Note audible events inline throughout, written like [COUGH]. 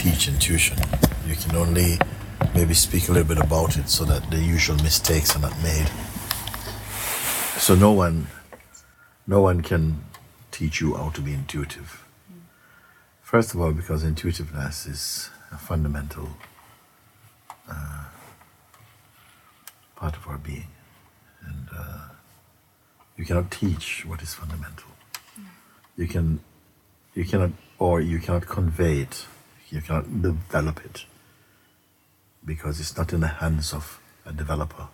teach intuition. You can only maybe speak a little bit about it so that the usual mistakes are not made. So no one, no one can teach you how to be intuitive. First of all, because intuitiveness is a fundamental uh, part of our being, and uh, you cannot teach what is fundamental. You can, you cannot, or you cannot convey it. You cannot develop it because it's not in the hands of a developer.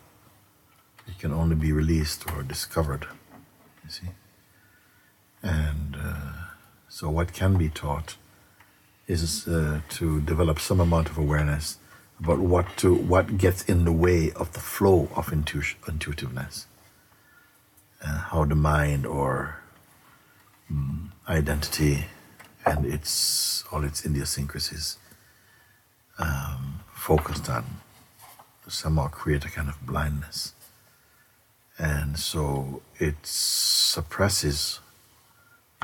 It can only be released or discovered. You see, and uh, so what can be taught is uh, to develop some amount of awareness about what to what gets in the way of the flow of intu- intuitiveness, uh, how the mind or um, identity and its all its idiosyncrasies um, focused on somehow create a kind of blindness, and so it suppresses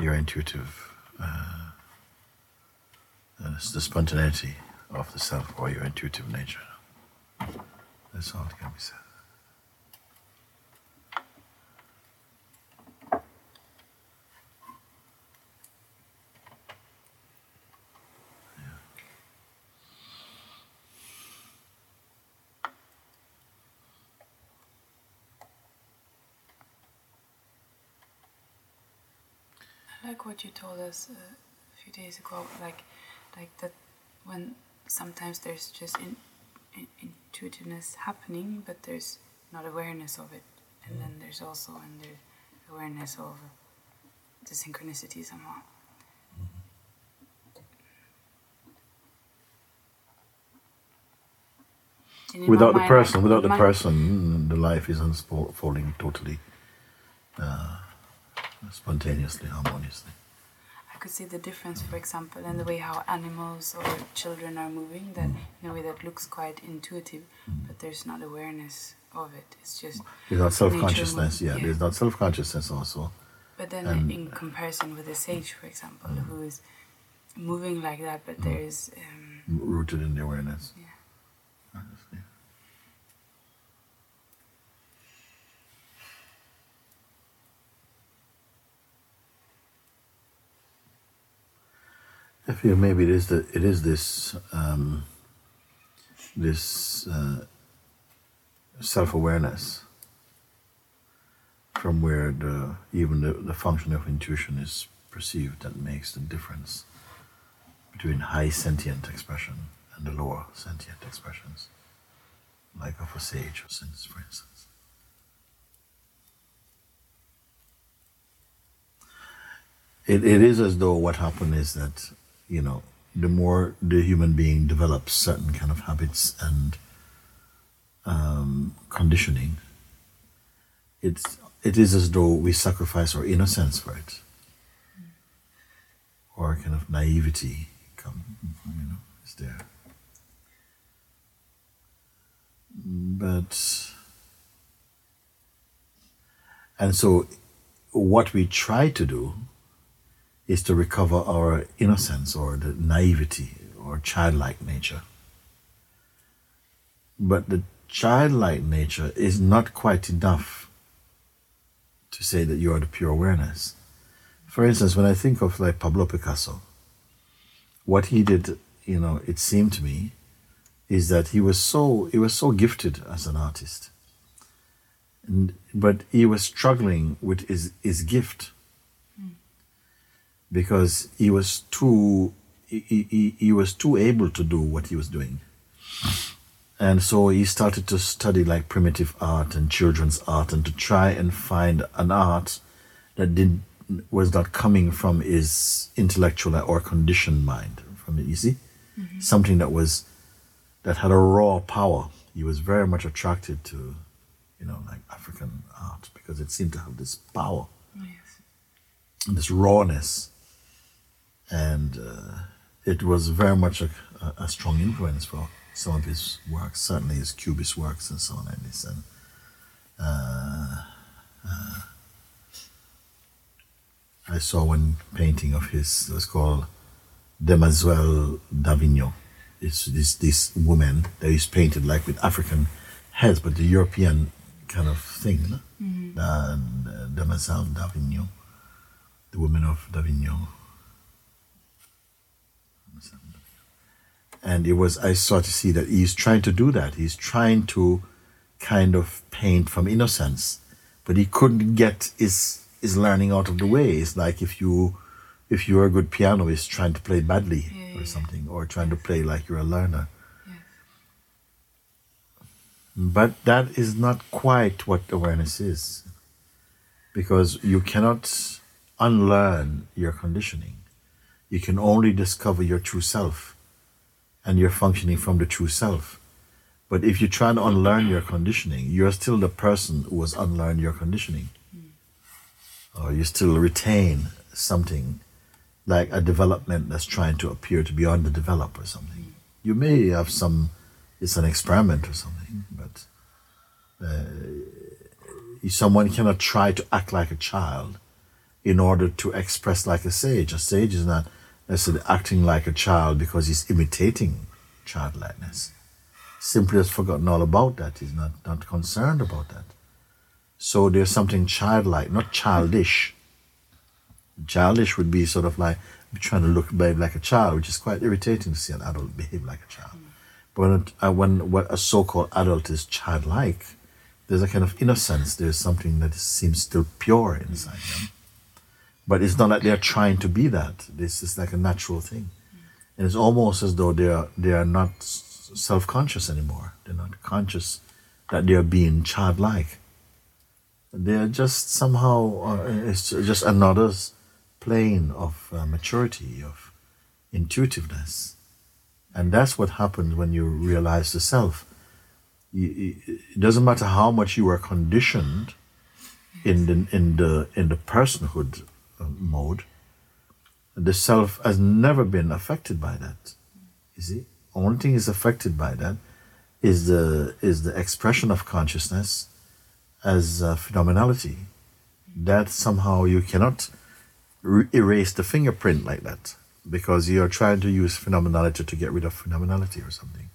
your intuitive. Uh, uh, the spontaneity of the self or your intuitive nature. That's all that can be said. I like what you told us uh, a few days ago, like, like that when sometimes there's just in, in, intuitiveness happening, but there's not awareness of it, and then there's also under awareness of the synchronicity somehow. And in my Without the mind, person, without the person, the life is unfolding totally uh, spontaneously, harmoniously. I could see the difference, for example, in the way how animals or children are moving, that in a way that looks quite intuitive, mm. but there's not awareness of it. It's just. There's not self-consciousness. move- Yeah, there's not self-consciousness also. But then, and- in comparison with a sage, for example, mm. who is moving like that, but mm. there is. Um, rooted in the awareness. Yeah. Honestly. Maybe it is the it is this um, this uh, self awareness from where the even the, the function of intuition is perceived that makes the difference between high sentient expression and the lower sentient expressions, like of a sage, for instance. For instance. It, it is as though what happened is that, you know, the more the human being develops certain kind of habits and um, conditioning, it's, it is as though we sacrifice our innocence for it. Or kind of naivety come, you know, is there. But, and so what we try to do is to recover our innocence or the naivety or childlike nature. But the childlike nature is not quite enough to say that you are the pure awareness. For instance, when I think of like Pablo Picasso, what he did, you know, it seemed to me, is that he was so he was so gifted as an artist. And, but he was struggling with his, his gift because he was too he, he, he was too able to do what he was doing. And so he started to study like primitive art and children's art and to try and find an art that did was not coming from his intellectual or conditioned mind. From it you see? Mm-hmm. Something that was that had a raw power. He was very much attracted to you know like african art because it seemed to have this power. Yes. and this rawness and uh, it was very much a, a, strong influence for some of his works, certainly his cubist works and so on and this. And uh, uh, I saw one painting of his. It was called Demoiselle d'Avignon. It's this this woman that is painted like with African heads, but the European kind of thing. no? Uh, Demoiselle d'Avignon, the woman of d'Avignon. And it was I saw to see that he's trying to do that. He's trying to kind of paint from innocence, but he couldn't get his his learning out of the way. It's like if you if you're a good pianist trying to play badly Yeah, or something, or trying to play like you're a learner. Yes. But that is not quite what awareness is. Because you cannot unlearn your conditioning. You can only discover your true self. And you're functioning from the true self. But if you try to unlearn your conditioning, you're still the person who has unlearned your conditioning. Hmm. Or you still retain something like a development that's trying to appear to be underdeveloped or something. Hmm. You may have some, it's an experiment or something, hmm. but uh, someone cannot try to act like a child in order to express like a sage. A sage is not necessarily acting like a child because he's imitating childlikeness. Simply has forgotten all about that. He's not, not concerned about that. So there's something childlike, not childish. Childish would be sort of like trying to look behave like a child, which is quite irritating to see an adult behave like a child. But when, uh, when what a so-called adult is childlike, there's a kind of innocence. There's something that seems still pure inside them. But it's not like they're trying to be that. This is like a natural thing, and it's almost as though they are they are not self-conscious anymore. They're not conscious that they are being childlike. They are just somehow uh, it's just another plane of uh, maturity of intuitiveness, and that's what happens when you realize the self. It doesn't matter how much you are conditioned in the in the in the personhood mode. The self has never been affected by that. You see, only thing is affected by that is the is the expression of consciousness as uh, phenomenality. That somehow you cannot re- erase the fingerprint like that because you are trying to use phenomenality to get rid of phenomenality or something.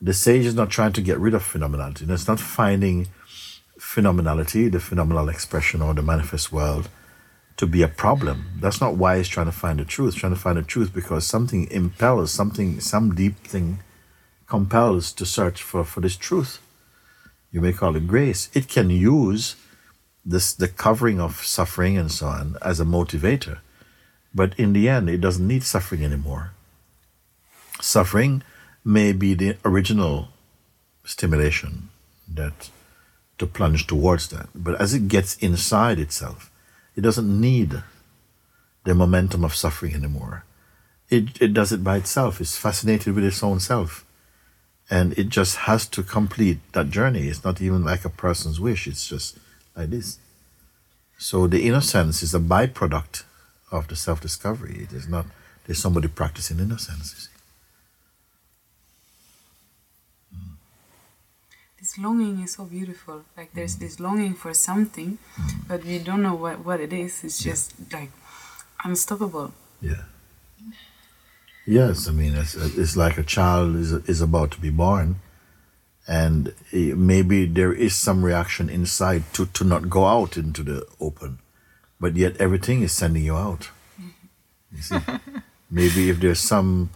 The sage is not trying to get rid of phenomenality. It's not finding phenomenality, the phenomenal expression or the manifest world, to be a problem. That's not why he's trying to find the truth. He's trying to find the truth because something impels, something, some deep thing compels to search for, for this truth. You may call it grace. It can use this the covering of suffering and so on as a motivator. But in the end, it doesn't need suffering anymore. Suffering may be the original stimulation that to plunge towards that. But as it gets inside itself, it doesn't need the momentum of suffering anymore. It, it does it by itself. It's fascinated with its own self. And it just has to complete that journey. It's not even like a person's wish, it's just like this. So the innocence is a byproduct of the self discovery. It is not, there's somebody practicing innocence. You see. This longing is so beautiful. Like there's mm. this longing for something, but we don't know what, what it is. It's just like unstoppable. Yeah. Yes, I mean it's, it's like a child is is about to be born, and maybe there is some reaction inside to to not go out into the open, but yet everything is sending you out. Mm-hmm. You see, [LAUGHS] maybe if there's some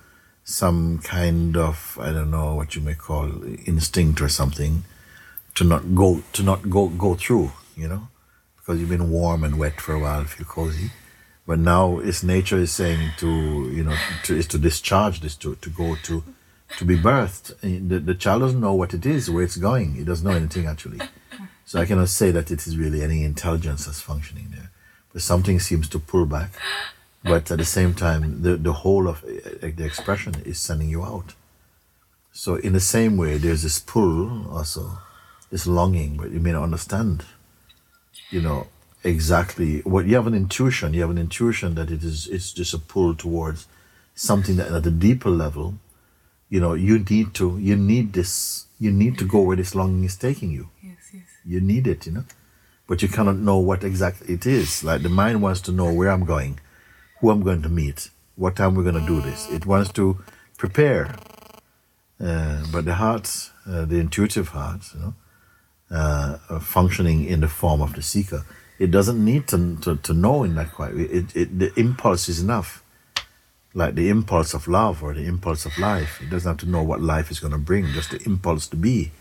some kind of I don't know what you may call instinct or something, to not go to not go go through, you know, because you've been warm and wet for a while, feel cozy. But now its nature is saying to you know to, is to discharge this to, to go to to be birthed. The, the child doesn't know what it is where it's going. It doesn't know anything actually. So i cannot say that it is really any intelligence that's functioning there. But something seems to pull back but at the same time the, the whole of uh, the expression is sending you out. So in the same way there's this pull also this longing but you may not understand you know exactly what you have an intuition you have an intuition that it is it's just a pull towards something that at a deeper level you know you need to you need this you need to go where this longing is taking you. Yes, yes. you need it you know. But you cannot know what exactly it is. Like the mind wants to know where i'm going who i'm going to meet what time we're going to do this. It wants to prepare. Uh, but the heart, uh, the intuitive heart, you know, uh, uh, functioning in the form of the seeker, it doesn't need to, to, to know in that quite. It, it, the impulse is enough. Like the impulse of love or the impulse of life. It doesn't have to know what life is going to bring, just the impulse to be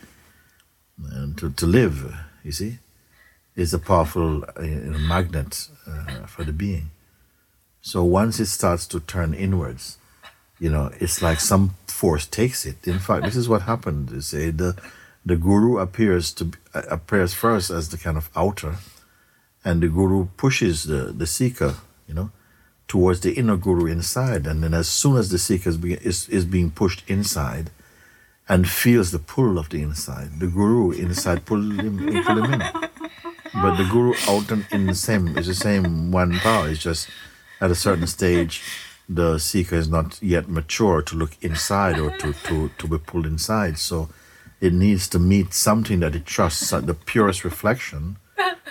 and to, to live, you see, is a powerful uh, magnet uh, for the being. So once it starts to turn inwards, you know, it's like some force takes it. In fact, this is what happened. You say the the guru appears to uh, appears first as the kind of outer, and the guru pushes the the seeker, you know, towards the inner guru inside. And then as soon as the seeker is, being, is, is being pushed inside, and feels the pull of the inside, the guru inside pull him, pull him in. [LAUGHS] But the guru out and in the same is the same one power. It's just at a certain stage, the seeker is not yet mature to look inside or to, to, to be pulled inside. So it needs to meet something that it trusts, uh, the purest reflection,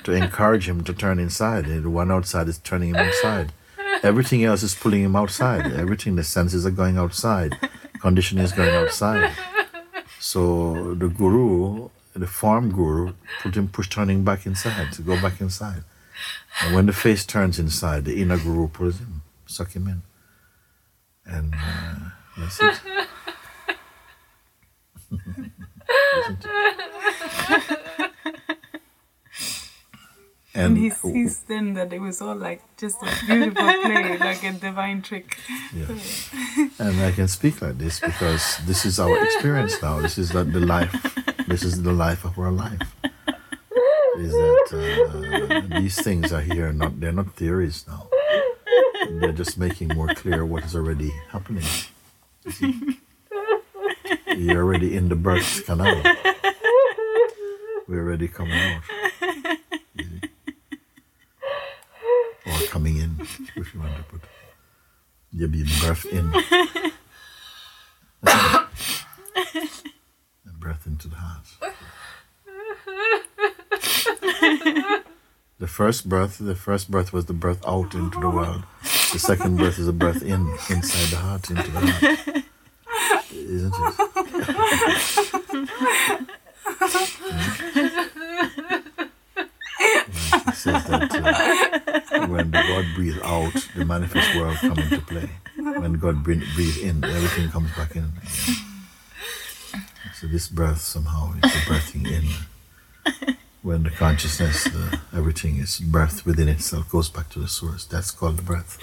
to encourage him to turn inside. And the one outside is turning him inside. Everything else is pulling him outside. Everything, the senses are going outside. Conditioning is going outside. So the guru, the form guru, put him push turning back inside to go back inside. And when the face turns inside, the inner guru pulls him, suck him in. And uh, that's it. It? [LAUGHS] And he sees then that it was all like just a beautiful play, [LAUGHS] like a divine trick. Yeah. And I can speak like this because this is our experience now. This is that the life. This is the life of our life. Is that uh, these things are here? Not they're not theories now. They're just making more clear what is already happening. You see? You're already in the birth canal. We're already coming out. Or coming in, if you want to put. You're being birthed in. and breath into the heart. The first birth, the first birth was the birth out into the world. The second birth is a birth in, inside the heart, into the heart. Isn't it? Says that uh, when God breathes out, the manifest world comes into play. When God breathe, breathe in, everything comes back in. So this breath somehow is the birthing in. When the consciousness, the, everything is birthed within itself, goes back to the source. That's called the breath.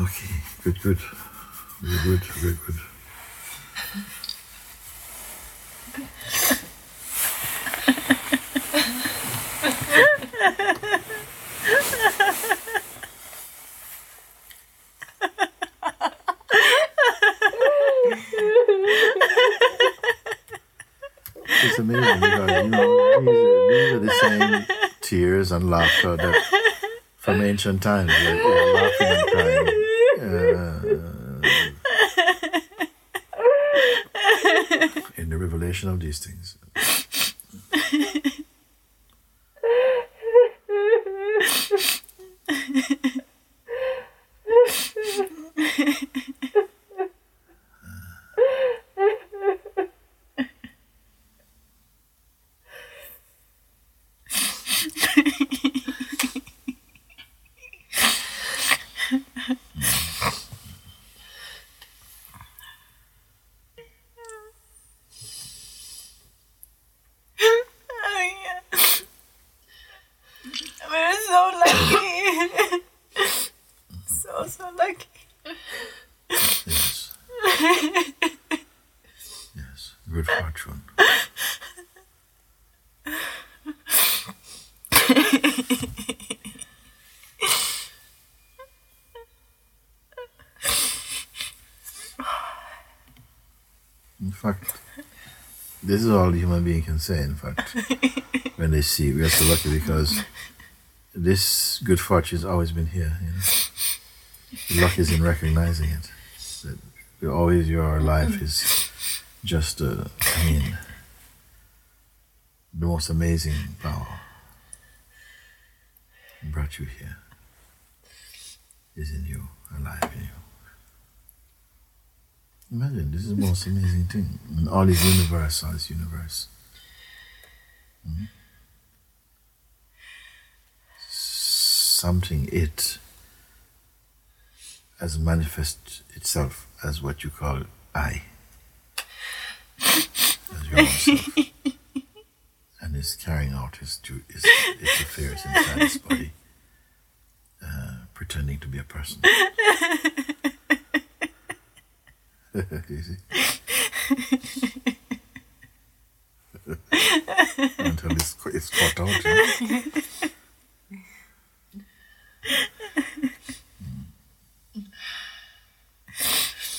Okay, good, good. Very good, very good. It's amazing you know these are, these are the same tears and laughter that from ancient times, like, [LAUGHS] in the revelation of these things. in fact, this is all the human being can say, in fact, when they see we are so lucky because this good fortune has always been here. You know? Luck is in recognizing it. That always your life is just, a, I mean, the most amazing power brought you here is in you, alive in you. Imagine this is the most amazing thing. And all this universe, all this universe. Mhm. Something it has manifest itself as what you call I. As your own self. [LAUGHS] and is carrying out his, du- his, its affairs inside his body, uh, pretending to be a person. [LAUGHS] Until it's, it's caught out. know?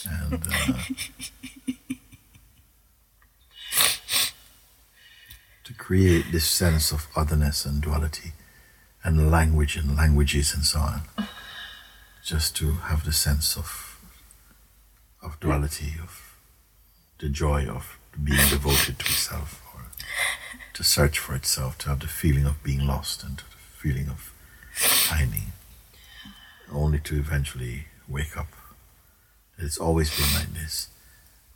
And uh, to create this sense of otherness and duality and language and languages and so on. Just to have the sense of of duality, of the joy of being devoted to itself or to search for itself, to have the feeling of being lost and the feeling of finding, only to eventually wake up. It's always been like this,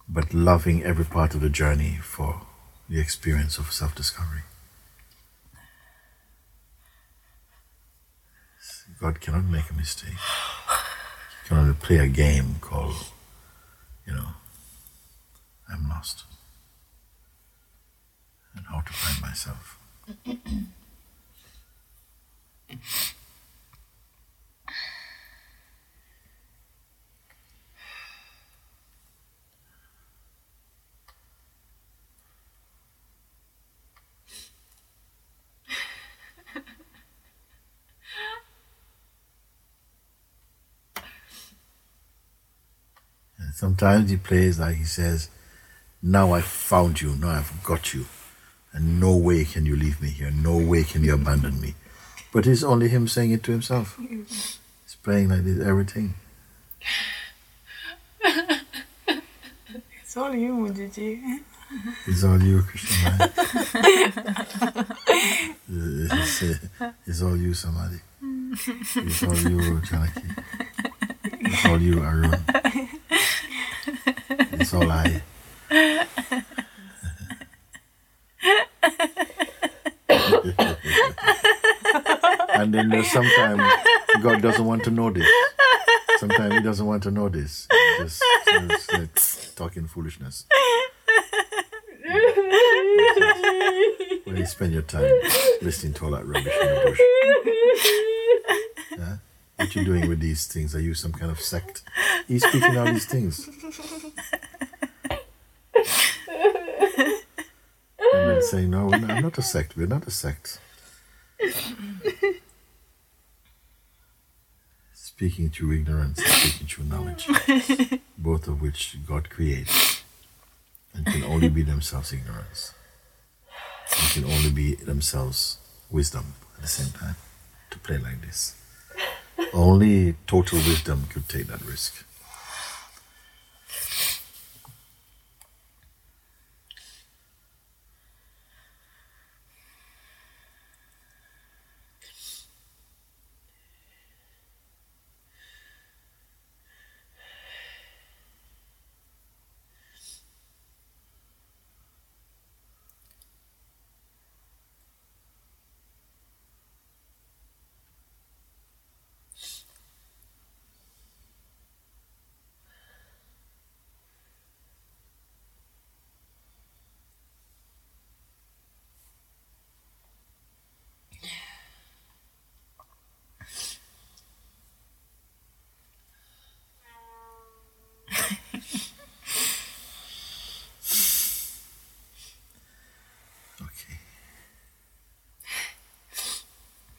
but loving every part of the journey for the experience of self discovery. God cannot make a mistake. He can only play a game called, you know, I'm lost. And how to find myself. Sometimes he plays like he says, Now I've found you, now I've got you, and no way can you leave me here, no way can you abandon me. But it's only him saying it to himself. He's playing like this, everything. It's all you, Gigi. It's all you, Krishna. It's, uh, it's all you, Samadhi. It's all you, Janaki. It's all you, Arun. It's all [LAUGHS] I. and then there's sometimes God doesn't want to know this. Sometimes He doesn't want to know this. Just just like talking foolishness. When you spend your time listening to all that rubbish in the bush. Yeah? What you doing with these things? Are you some kind of sect? He's speaking all these things. And then saying, No, I'm not a sect. We're not a sect. Speaking through ignorance, speaking through knowledge, both of which God creates and can only be themselves ignorance. And can only be themselves wisdom at the same time to play like this. Only total wisdom could take that risk.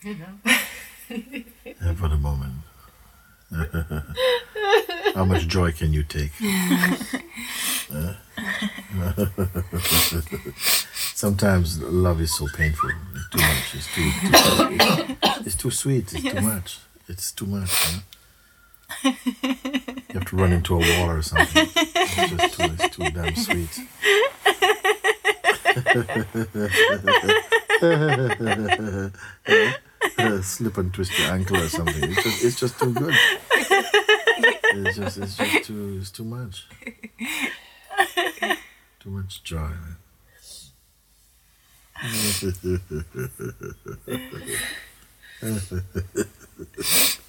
And [LAUGHS] for the moment. [LAUGHS] How much joy can you take? [LAUGHS] Sometimes love is so painful. It's too much. It's too. too it's too sweet. It's too much. It's too much. Huh? You have to run into a wall or something. It's just too. It's too damn sweet. Slip and twist your ankle or something. It's just. It's just too good. It's just. It's just too. It's too much. Too much joy. Man. [LAUGHS]